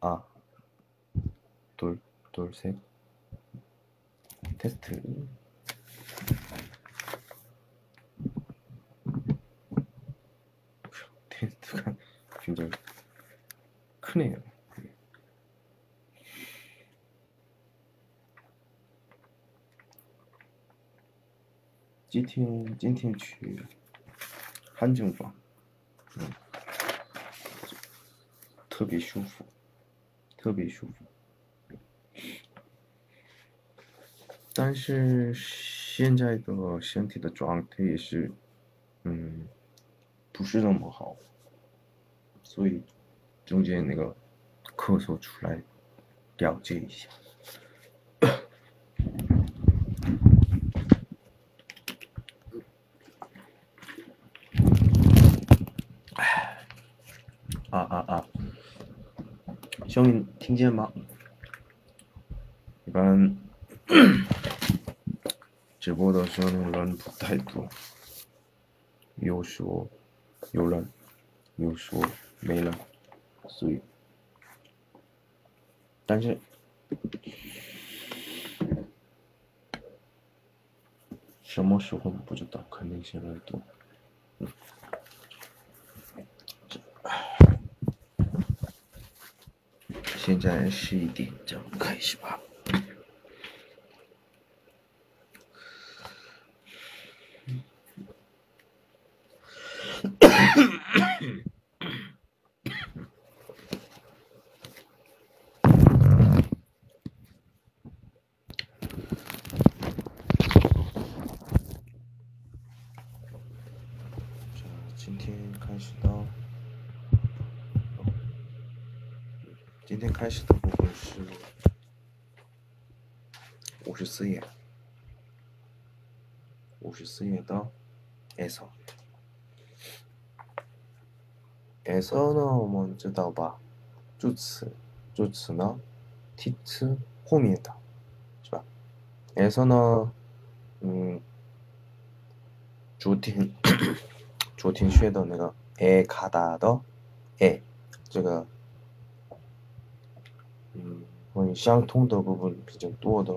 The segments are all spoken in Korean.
아, 둘, 둘, 셋. 테스트. 테스트가 굉장히 크네요. 今天今天去汉正坊，嗯，特别舒服， 特别舒服。但是现在的身体的状态也是，嗯，不是那么好，所以中间那个咳嗽出来了解一下。兄弟听见吗？一般直播的时候人不太多，有时候有人，有时候没人，所以，但是什么时候不知道，肯定现在多。现在十一点，咱们开始吧。始的部分是五十四页，五十四页到 S。S 呢，我们知道吧？助词，助词呢，提词后面的，是吧？S 呢，嗯，昨天昨天学的那个 A 卡达的 A，这个。嗯， 关于相通的部分比较多的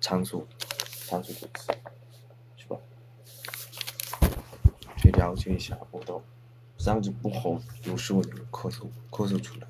场所，场所助词，是吧？去了解一下我的嗓子不好，有时候就咳嗽咳嗽出来。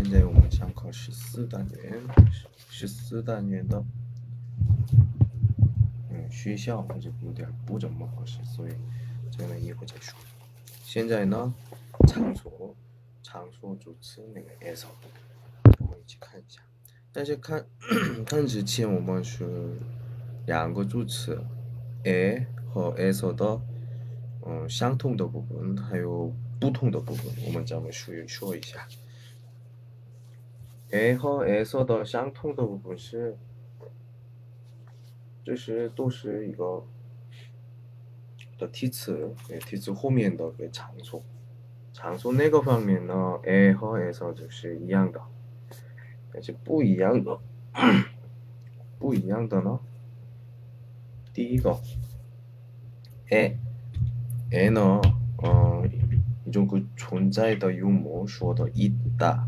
现在我们上课十四单元，十四单元的，嗯，学校还是有点不怎么合适，所以这个以后再说。现在呢，场所，场所主词那个 S，我们一起看一下。但是看看之前，我们是两个主词 A 和 S 的，嗯，相同的部分还有不同的部分，我们咱们属于说一下。a 和 s 的相同的部分是，这是都是一个的梯次，梯次后面的个场所，场所那个方面呢，a 和 s 就是一样的，但是不一样的，不一样的呢，第一个 a a 呢，嗯，一种个存在的用魔说的一大。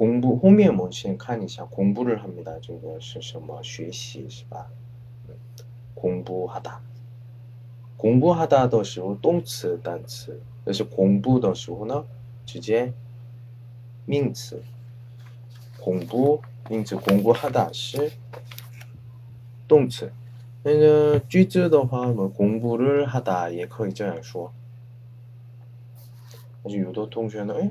공부 后面我们先看一下 공부를 합니다. 这个是什么学习是吧？ 공부하다. 공부하다 的时候动词单词，但是 공부 的时候呢，直接名词。 공부 名词 공부하다 是动词。那个句子的话，我们 공부를 하다 也可以这样说。但是有的同学呢，哎，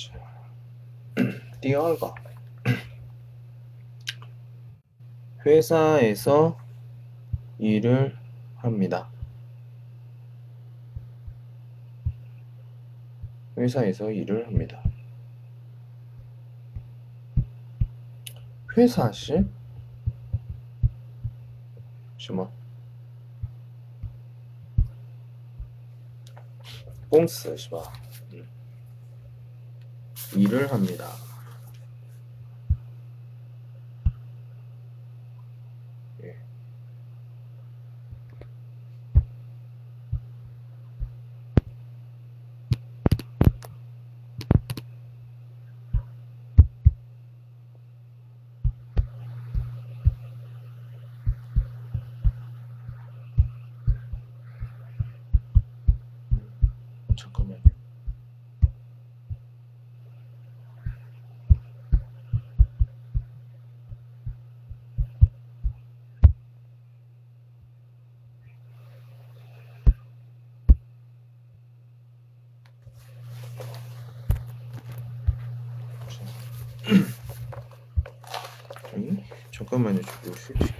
그렇지. 뛰어가. 회사에서 일을 합니다. 회사에서 일을 합니다. 회사실? 잠시만. 꽁스, 시바. 吧? 일을 합니다. 예. 잠깐만요. 음, 잠깐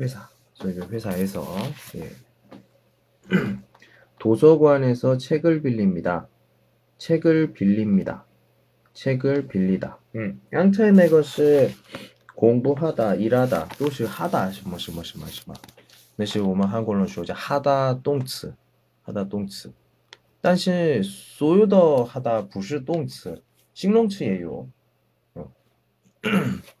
회사. 저희 회사에서 예. 도서관에서 책을 빌립니다. 책을 빌립니다. 책을 빌리다. 음. 양차의 내 것이 공부하다, 일하다, 都是 하다 什么什么什么什么。那是我们韩国人说叫 하다 动词， 하다 动词。但是所有的 하다 不是动词，形容词也有。嗯，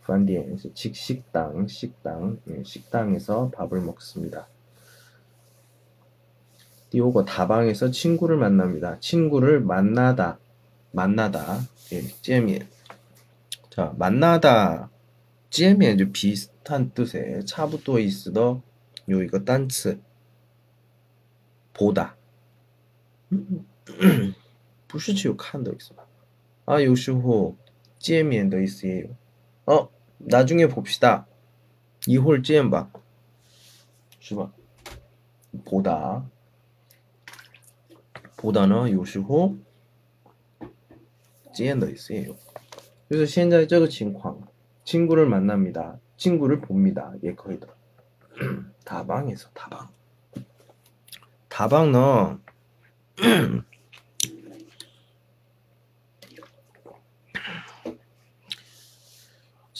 음, 饭店, 식당, 식당, 음, 식당에서 밥을 먹습니다. 띄우고 다방에서 친구를 만납니다. 친구를 만나다, 만나다, 예, 见面. 자, 만나다, 见面 비슷한 뜻의 차부터 있어 요 이거 단츠 보다. 不是只有看的意思吧？ 아, 有时候见面的 意思예요. 어, 나중에 봅시다. 이홀 찌엔바. 주바. 보다. 보다는 요시호. 찌엔더 있어요. 그래서 현재 저거 칭광 친구를 만납니다. 친구를 봅니다. 예, 거의 다. 다방에서 다방. 다방 너.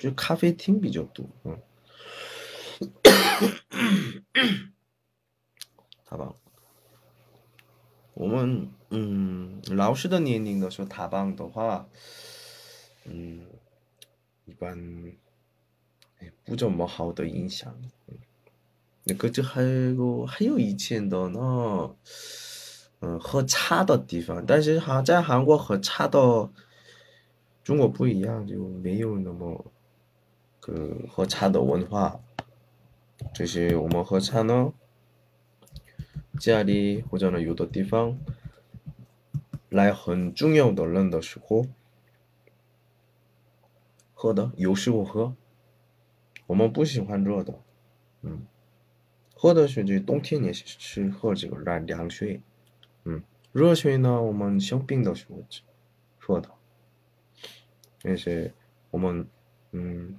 就咖啡厅比较多，嗯，好吧。我们嗯，老师的年龄的时候，塔邦的话，嗯，一般哎不怎么好的影响。那个就还有还有以前的呢，嗯，喝茶的地方，但是哈在韩国喝茶的中国不一样，就没有那么。 그喝茶的 文化， 就是我们喝茶呢，家里或者呢有的地方来很重要的人的时候喝的，有时候喝，我们不喜欢热的，嗯，喝的是这冬天也是喝这个凉凉水，嗯，热水呢我们生病的时候喝的，但是我们嗯。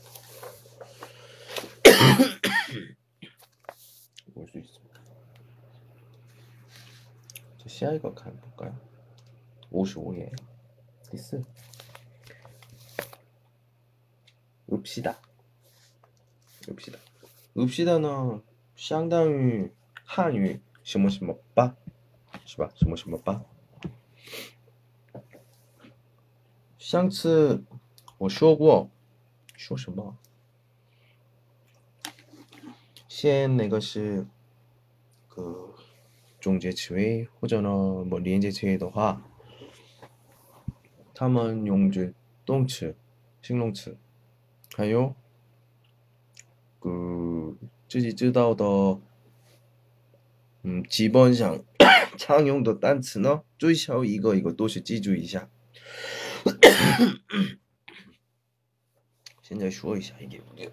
卡给，我是这下一个看不看？五十五页，第四，읍시다읍시다읍시다呢，相当于汉语什么什么吧。是吧？什么什么吧？上次我说过，说什么？ 先那个是个中介词尾或者呢，么连接词尾的话，他们用着动词、形容词，还有个自己知道的，嗯，基本上。常用的单词呢，最少一个一个都是记住一下。现在说一下一点点。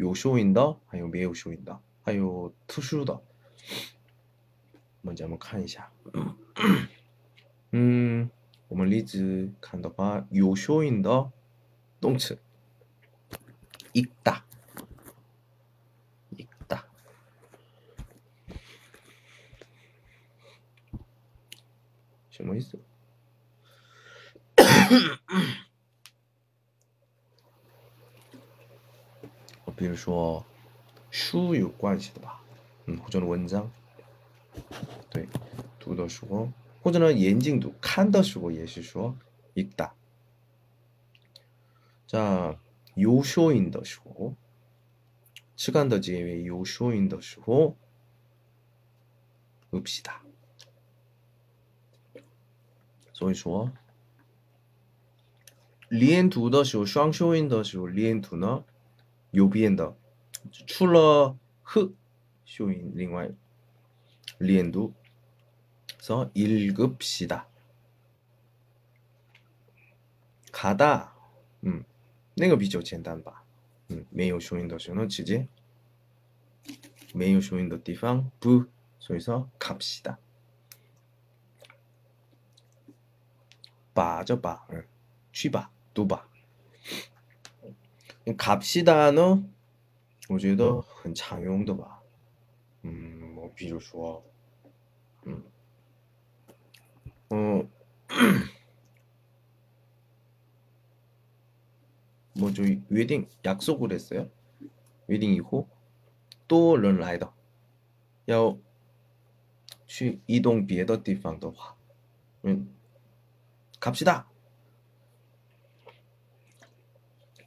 有收音的，还有没有收音的，还有特殊的。我们咱们看一下，嗯，我们例子看的话，有收音的动词。 읽다 읽다 뭐 있어? 比如说书有关系的吧，嗯，或者文章，对，读的时候，或者呢眼睛读，看的时候也是说읽다 자。 有收音的时候，时间的结尾有收音的时候，읍시 다。 所以说，连读的时候，双收音的时候，连读呢， 右边的，除了呵收音，另外连读，所以읽읍시 다。 가다嗯。那个比较简单吧，嗯，没有收音的时候直接没有收音的地方不，所以说갑시 다， 把就把，嗯，去吧，读吧。 갑시다呢，我觉得很常用的吧，嗯，我比如说，嗯，嗯。 뭐죠 웨딩 약속을 했어요. 웨딩 이후 또 런라이더 要去 이동 别的地方的话 음, 갑시다.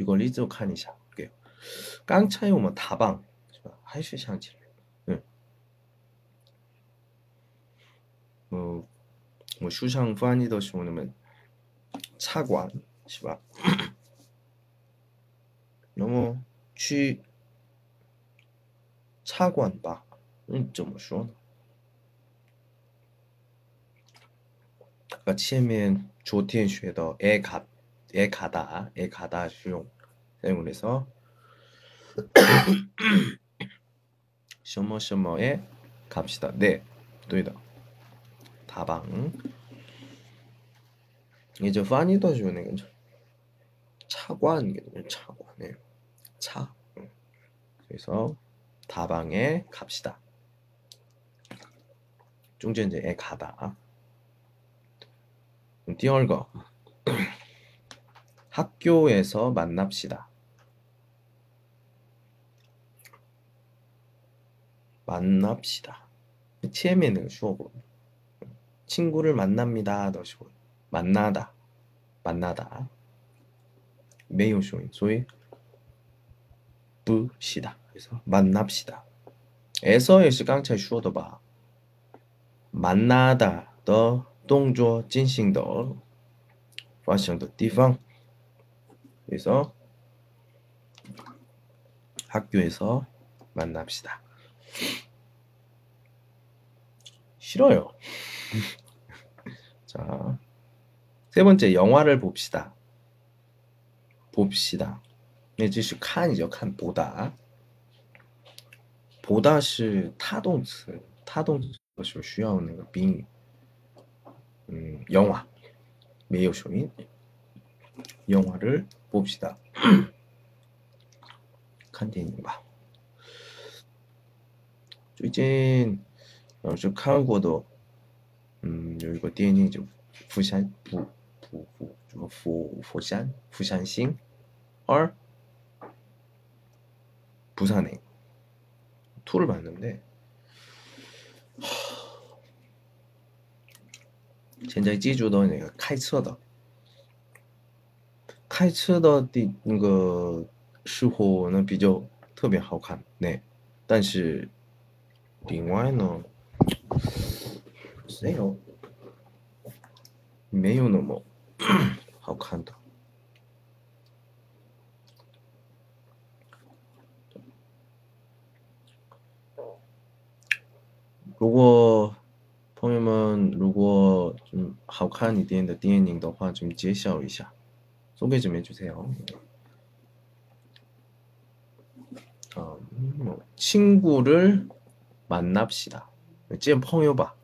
这个例子我看一下，给。刚才我们打棒是吧？还是想起来，嗯，嗯，我书上翻译的时候你们茶馆是吧？那么去茶馆吧，嗯，怎么说呢？呃，前面昨天学的 A 卡。 에 가다 에 가다 수용 사용해서 쇼머쇼머에 갑시다. 네, 또이다. 다방. 이제 파니더 주는 거죠. 차관이거든요. 차관에 차. 그래서 다방에 갑시다. 중재 이제 에 가다. 띄얼거. 학교에서 만납시다. 만납시다. 前面那个 수업으로 친구를 만납니다. 더 쉬워. 만나다. 만나다. 매우 쉬워. 소위 부시다. 그래서 만납시다. 에서의是 刚才说的吧. 만나다. 더 动作进行的发生的地方. 그래서 학교에서 만납시다. 싫어요. 자, 세 번째 영화를 봅시다. 봅시다. 那这是 칸이죠. 칸 보다. 보다 是他动词,他动词的时候需要那个宾语。 음, 영화 메이쇼인 영화를 봅시다. 칸디인바. 最近有时看过的，嗯，有一个电影就《釜山釜釜釜什么釜釜山釜山行》，而 부산행 투를 봤는데 现在记住的那个开车的， 开车的的那个时候呢比较特别好看，那但是另外呢没有没有那么 好看的。如果朋友们，如果嗯好看一点的电影的话，请介绍一下， 소개 좀 해주세요. 음, 친구를 만납시다. 찐 펑요바.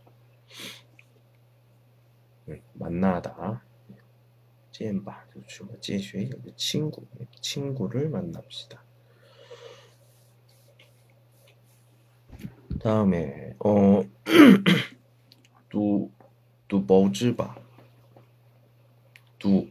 네, 만나다. 찐바. 찐쉐 그렇죠. 뭐, 친구. 친구를 만납시다. 다음에 어 두, 두 뭐지 봐. 두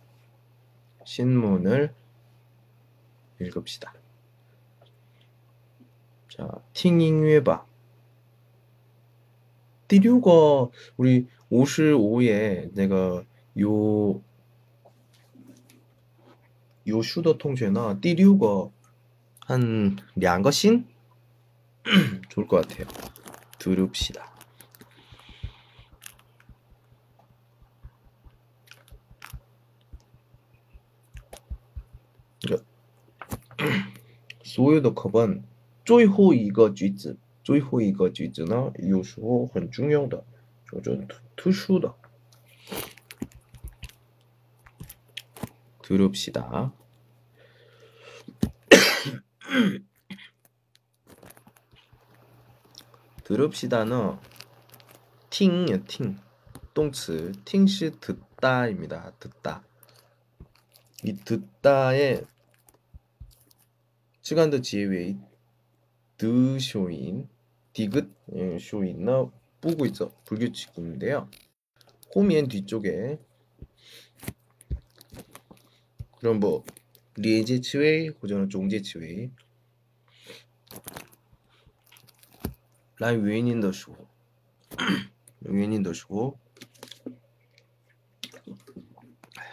신문을 읽읍시다. 자, 팅잉웨바. 띠류거 우리 55에 내가 요, 요 슈더 통제나 띠류거 한, 两个신? 좋을 것 같아요. 들읍시다. 그러니까 所有的课本最后一个句子，最后一个句子呢，有时候很重要的，就是特特殊的。들읍시다 들읍시다는听요听，动词听是듣다입니다. 듣다. 이 듣다의 시간도 지혜의 드쇼인 디귿 예, 쇼인나 뿌고 있어. 불규칙인데요. 호미엔 뒤쪽에 그럼 뭐 리에제 치웨이 고전은 종제 치웨이. 라인 위엔인 더쇼. 위엔인 더쇼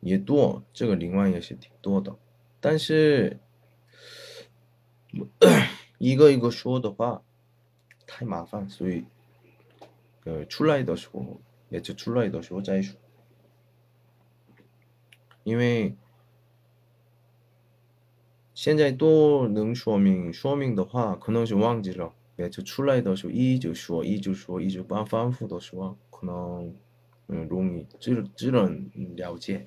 也多，这个另外也是挺多的。但是一个一个说的话太麻烦，所以呃出来的时候，每次出来的时候再说。因为现在都能说明说明的话，可能是忘记了。每次出来的时候一直说，一直说，一直反反复的说，可能嗯容易只只能了解。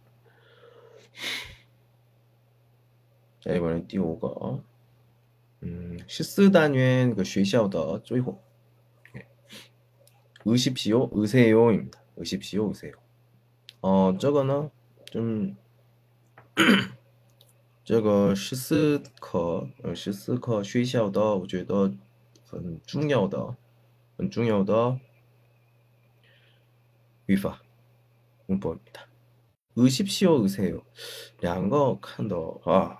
자, 이번엔 띄우고 음, 시스单元 그, 学校的最后 예. 의십시오, 의세요입니다. 의십시오, 의세요. 어, 저거는 좀, 这个十四课，呃，十四课学校的，我觉得很重要的、很重要的语法文法입니다 의십시오, 의세요. 两个看到啊。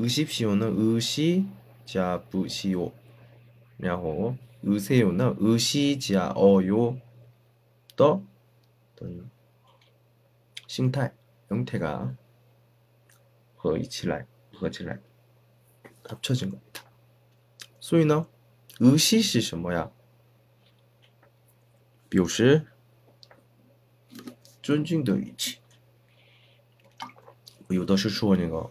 의십시오는 의시자 부시오 然后 의세요는 의시자 어요 더 어떤 싱态 형태가 合一起来合起来 합쳐진 겁니다. 所以呢 의시是什么呀? 表示尊敬的语气有的是说那个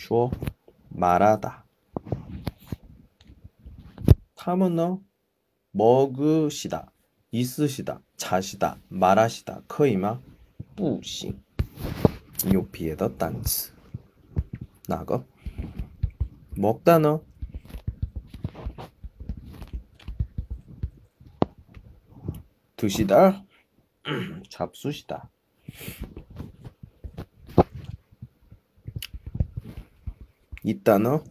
주어 말하다. 타문어 먹으시다, 있으시다, 자시다, 말하시다, 커이마, 부싱. 요 비에더 단츠. 나거 먹다너 드시다 잡수시다 있다 너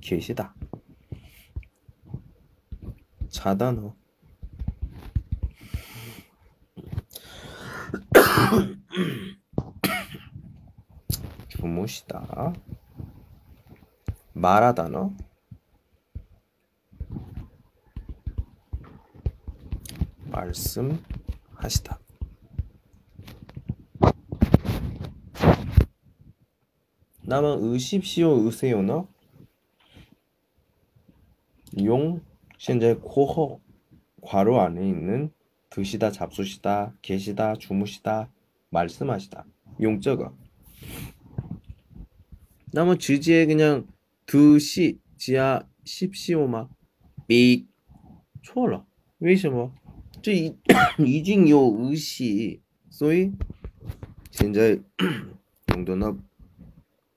계시다. 자다 너 주무시다. 말하다 너 말씀하시다 나만 의십시오 의세요 너 용, 现在 코허 괄호 안에 있는 드시다, 잡수시다, 계시다, 주무시다, 말씀하시다. 용저가. 나머 지지에 그냥 드시, 지야, 십시오마, 삐, 错了.为什么?这已已经有의시所以现在用的那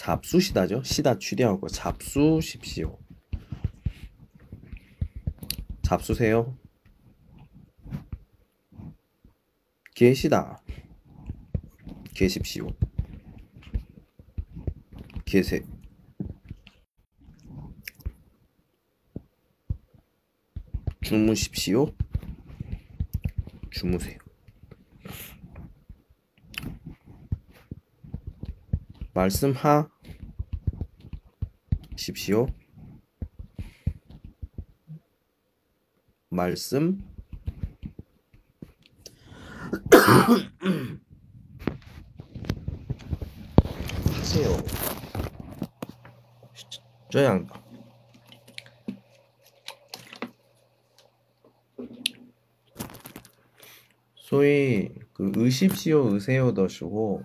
잡수시다죠. 시다 취대하고 잡수십시오. 잡수세요. 계시다. 계십시오. 계세. 주무십시오. 주무세요. 말씀하십시오. 말씀 하세요. 저야 소위 그 의십시오 의세요 더시고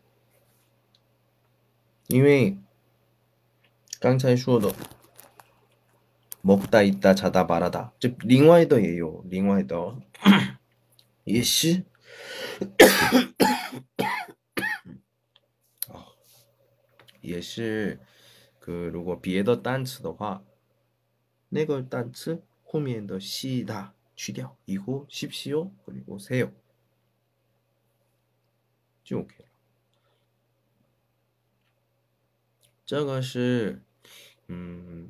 因为刚才说的먹다있다자다말하다这另外的也有，另外的也是也是그如果别的单词的话，那个单词后面的西다去掉，以后십시오그리고세요就 OK 了。 这个是，嗯，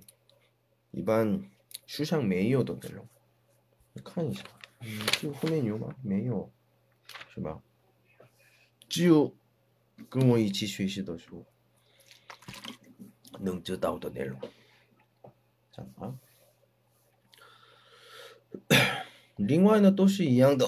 一般书上没有的内容。你看一下，嗯，就后面有吗？没有，是吧？只有跟我一起学习的书能知道的内容。啊，另外呢都是一样的，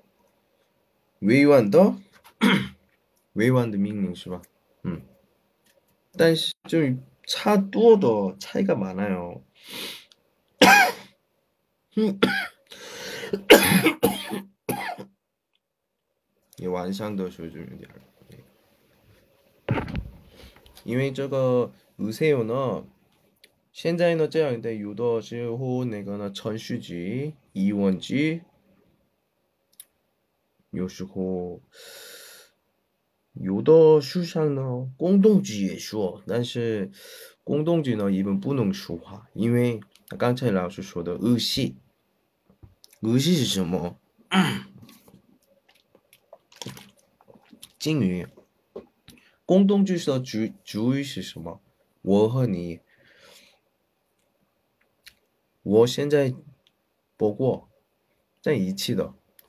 委婉的，委婉的命令是吧？嗯，但是就差多的차이가 많아요。 你晚上的时候就有点，因为这个으세요呢。现在呢，这样的有的时候那个呢，程序句、疑问句， 有时候有的书上呢，公动句也说，但是公动句呢，一般不能说话，因为刚才老师说的恶习，恶习是什么？金鱼。公动句的主主语是什么？我和你。我现在播过在一起的，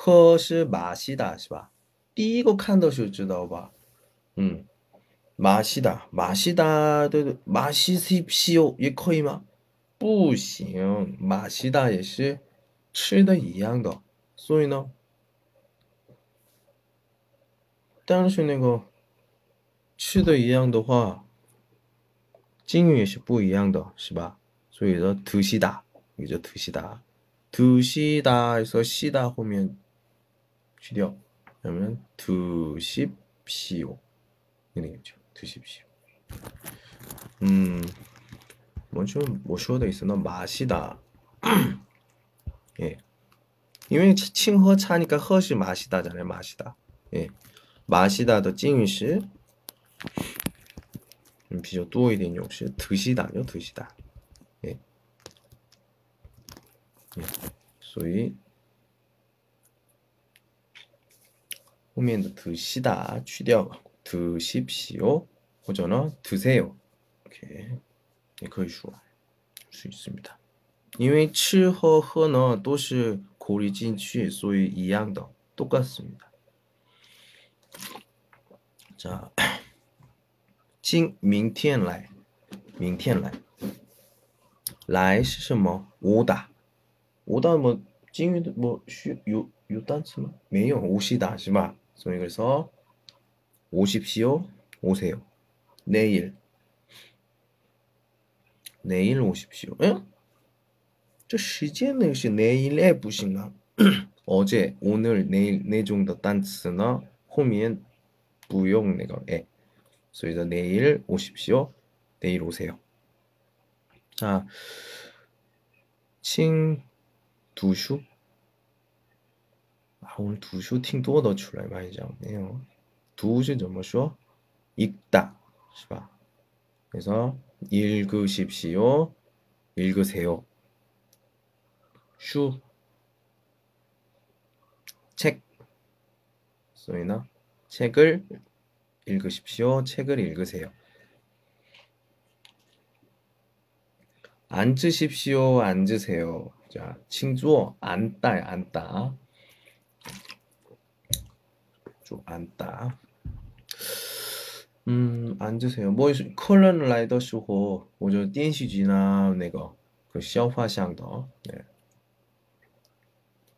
可是马西达是吧？第一个看到就知道吧？嗯，马西达，马西达，对对，马西 C P U 也可以吗？不行，马西达也是吃的一样的，所以呢，但是那个吃的一样的话，金鱼也是不一样的，是吧？所以说，图西达，也就图西达，图西达，说西达后面。 시력 그러면 두십시오. 이렇죠. 두십시오. 음 뭐좀 모셔도 있으나 마시다. 예. 이외에 칭허 차니까 허시 마시다잖아요. 마시다. 예. 마시다도 찡이시. 음, 비교 뚜어이된 역시? 드시다요 드시다. 예. 예. 소위 后面的드시다去掉，드십시 오， 或者呢드세 요， OK，也可以说是있습니 다。 因为吃和喝呢都是口里进去，所以一样的，똑같습니 다。 자， 今明天来，明天来，来是什么？오다 오다 뭐 찡유도 뭐요 요 단词吗? 매요 오시다 是吧? 소위 그래서 오십시오, 오세요. 내일. 내일 오십시오. 저 시간은 역시 내일의 부신가? 어제, 오늘, 내일 네 정도 단스나 호미엔 부용 내가 에. 그래서 내일 오십시오. 내일 오세요. 자칭 두슈 啊，오늘 두슈 팅도 너 출라 많이 잡네요. 두슈 뭐쇼? 읽다. 시바. 그래서 읽으십시오. 읽으세요. 슈. 책. 소이나 책을 읽으십시오. 책을 읽으세요. 앉으십시오. 앉으세요. 자, 칭주어 앉다 앉다. 좀 앉다. 음, 앉으세요. 뭐 컬런 라이더 쇼호, 뭐죠? 电视剧那那个그消化香的, 네.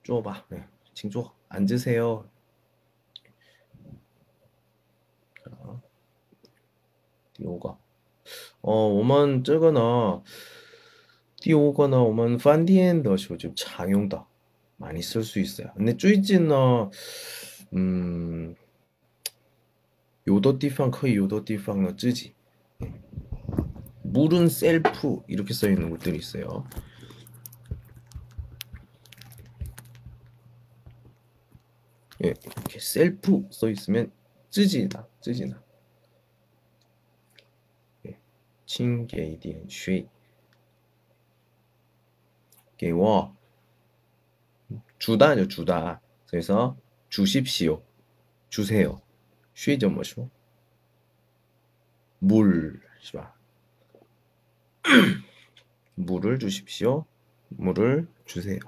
坐吧, 네. 请坐. 앉으세요. 자, 第五个. 어, 我们这个呢第五个呢，我们饭店的时候就常用的， 많이 쓸 수 있어요. 근데 最近呢, 음, 有的地方可以有的地方呢自己 물은 셀프 이렇게 써 있는 곳들이 있어요. 예, 이렇게 셀프 써 있으면 쯔지나, 쯔지나. 예, 请给点水给我 주다죠 주다. 그래서 주십시오, 주세요. 水怎么说? 물, 是吧? 물을 주십시오. 물을 주세요.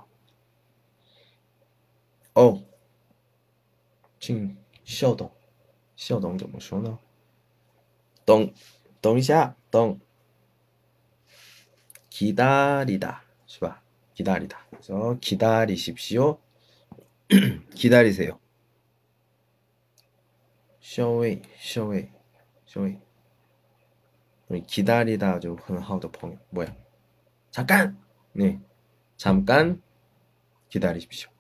어, 请稍等，稍等怎么说呢？等，等一下，等。기다리다, 是吧？ 기다리다. 그래서 기다리십시오. 기다리세요. 쇼웨이, 쇼웨이, 쇼웨이. 기다리다 아주 좀 하우더 펑 뭐야? 잠깐. 네, 잠깐 기다리십시오.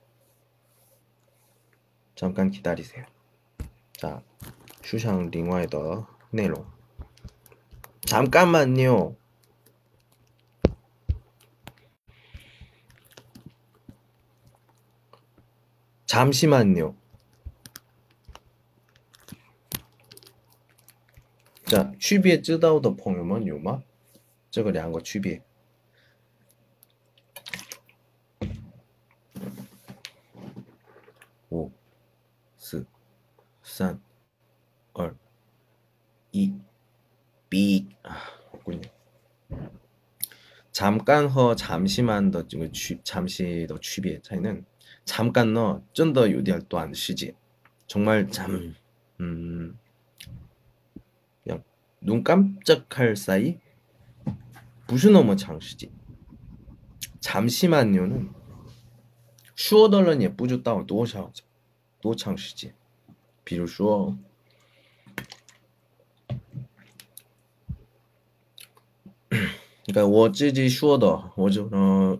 잠깐 기다리세요. 자, 주상 링화의 더 내로. 잠깐만요. 잠시만요. 자, 区别知道的朋友们有吗？这个两个区别。五、四、三、二、一，삐 아, 없군요. 잠깐과 잠시만的 这个区 잠시 的区别 차이는 잠깐呢 真的有点短时间 정말 잠 음. 눈 깜짝할 사이 不是那么长时间 잠시만요는 说的人也不知道多少多长时间比如说 그러니까 我自己说的我就呃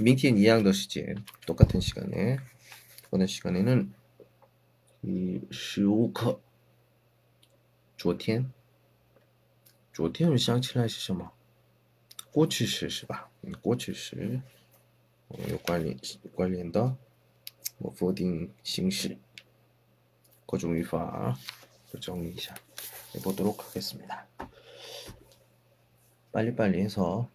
明天一样的时间，똑같은시간에오늘시간에는 이15课，昨天，昨天我想起来是什么？过去式是吧？嗯，过去式，有关联关联的，我否定形式，各种语法，我整理一下，해보도록하겠습니다 빨리빨리해서 예，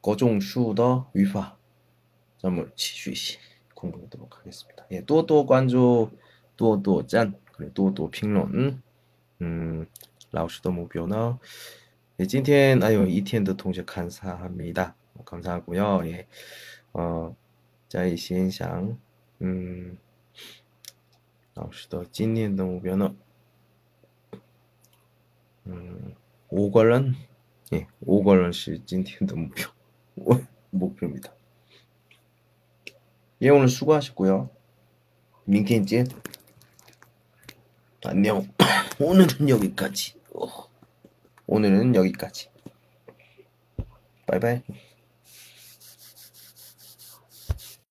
各种数的语法，咱们继续学。 공부하도록 하겠습니다. 예, 또또 관조, 또또 짠, 그리고 또또评论. 음, 라오스도 목표는 예, 今天 아유, 一天的 동시 감사합니다. 감사하고요. 예. 어, 在现想 음, 라오스도 今年的 목표는 음, 5个人 예, 5个人是今天的目标 목표입니다. 예, 오늘 수고하셨고요. 민켄见. 안녕. 오늘은 여기까지. 오늘은 여기까지. 바이바이.